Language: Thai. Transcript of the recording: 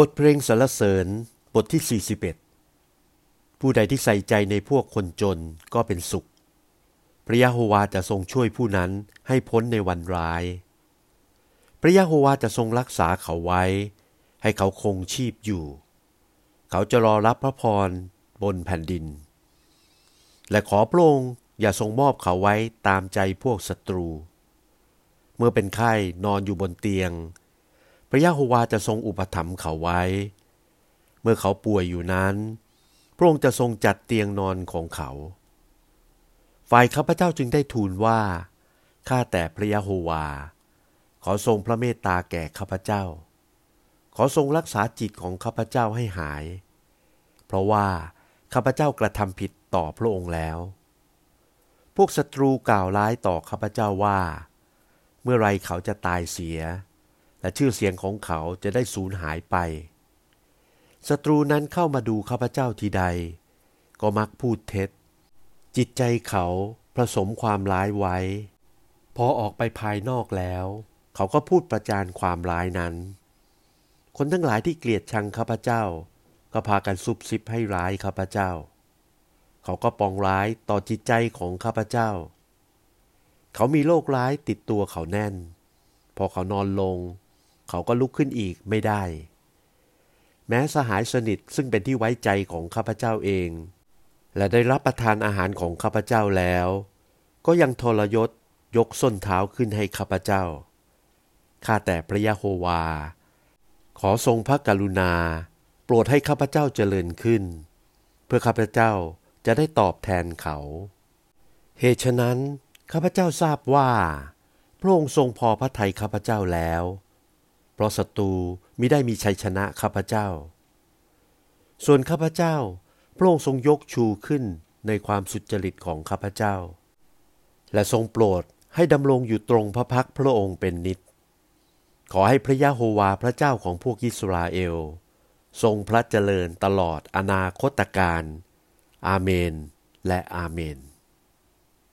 บทเพลงสรรเสริญบทที่ 41 ผู้ใดที่ใส่ใจในพวกคนจนก็เป็นสุข พระยะโฮวาจะทรงช่วยผู้นั้นให้พ้นในวันร้าย พระยะโฮวาจะทรงรักษาเขาไว้ ให้เขาคงชีพอยู่ เขาจะรอรับพระพรบนแผ่นดิน และขอพระองค์อย่าทรงมอบเขาไว้ตามใจพวกศัตรู เมื่อเป็นไข้นอนอยู่บนเตียง ระยะโฮวาจะทรงอุปถัมภ์เขาไว้ เมื่อเขาป่วยอยู่นั้น พระองค์จะทรงจัดเตียงนอนของเขา ฝ่ายข้าพเจ้าจึงได้ทูลว่า ข้าแต่พระยะโฮวา ขอทรงพระเมตตาแก่ข้าพเจ้า ขอทรงรักษาจิตของข้าพเจ้าให้หาย เพราะว่าข้าพเจ้ากระทำผิดต่อพระองค์แล้ว พวกศัตรูกล่าวร้ายต่อข้าพเจ้าว่า เมื่อไรเขาจะตายเสีย และชื่อเสียงของเขาจะได้สูญหายไป ศัตรูนั้นเข้ามาดูข้าพเจ้าทีใด ก็มักพูดเท็จ จิตใจเขาผสมความร้ายไว้ พอออกไปภายนอกแล้ว เขาก็พูดประจานความร้ายนั้น คนทั้งหลายที่เกลียดชังข้าพเจ้า ก็พากันซุบซิบให้ร้ายข้าพเจ้า เขาก็ปองร้ายต่อจิตใจของข้าพเจ้า เขามีโรคร้ายติดตัวเขาแน่น พอเขานอนลง เขาก็ลุกขึ้นอีกไม่ได้ แม้สหายสนิทซึ่งเป็นที่ไว้ใจของข้าพเจ้าเอง และได้รับประทานอาหารของข้าพเจ้าแล้ว ก็ยังทรยศยกส้นเท้าขึ้นให้ข้าพเจ้า ข้าแต่พระยะโฮวา ขอทรงพระกรุณา โปรดให้ข้าพเจ้าเจริญขึ้น เพื่อข้าพเจ้าจะได้ตอบแทนเขา เหตุฉะนั้นข้าพเจ้าทราบว่า พระองค์ทรงพอพระทัยข้าพเจ้าแล้ว เพราะศัตรูมิได้มีชัยชนะข้าพเจ้า ส่วนข้าพเจ้า พระองค์ทรงยกชูขึ้นในความสุจริตของข้าพเจ้า และทรงโปรดให้ดำรงอยู่ตรงพระพักพระองค์เป็นนิจขอให้พระยะโฮวาพระเจ้าของพวกอิสราเอล ทรงพระเจริญตลอดอนาคตการ อาเมน และอาเมน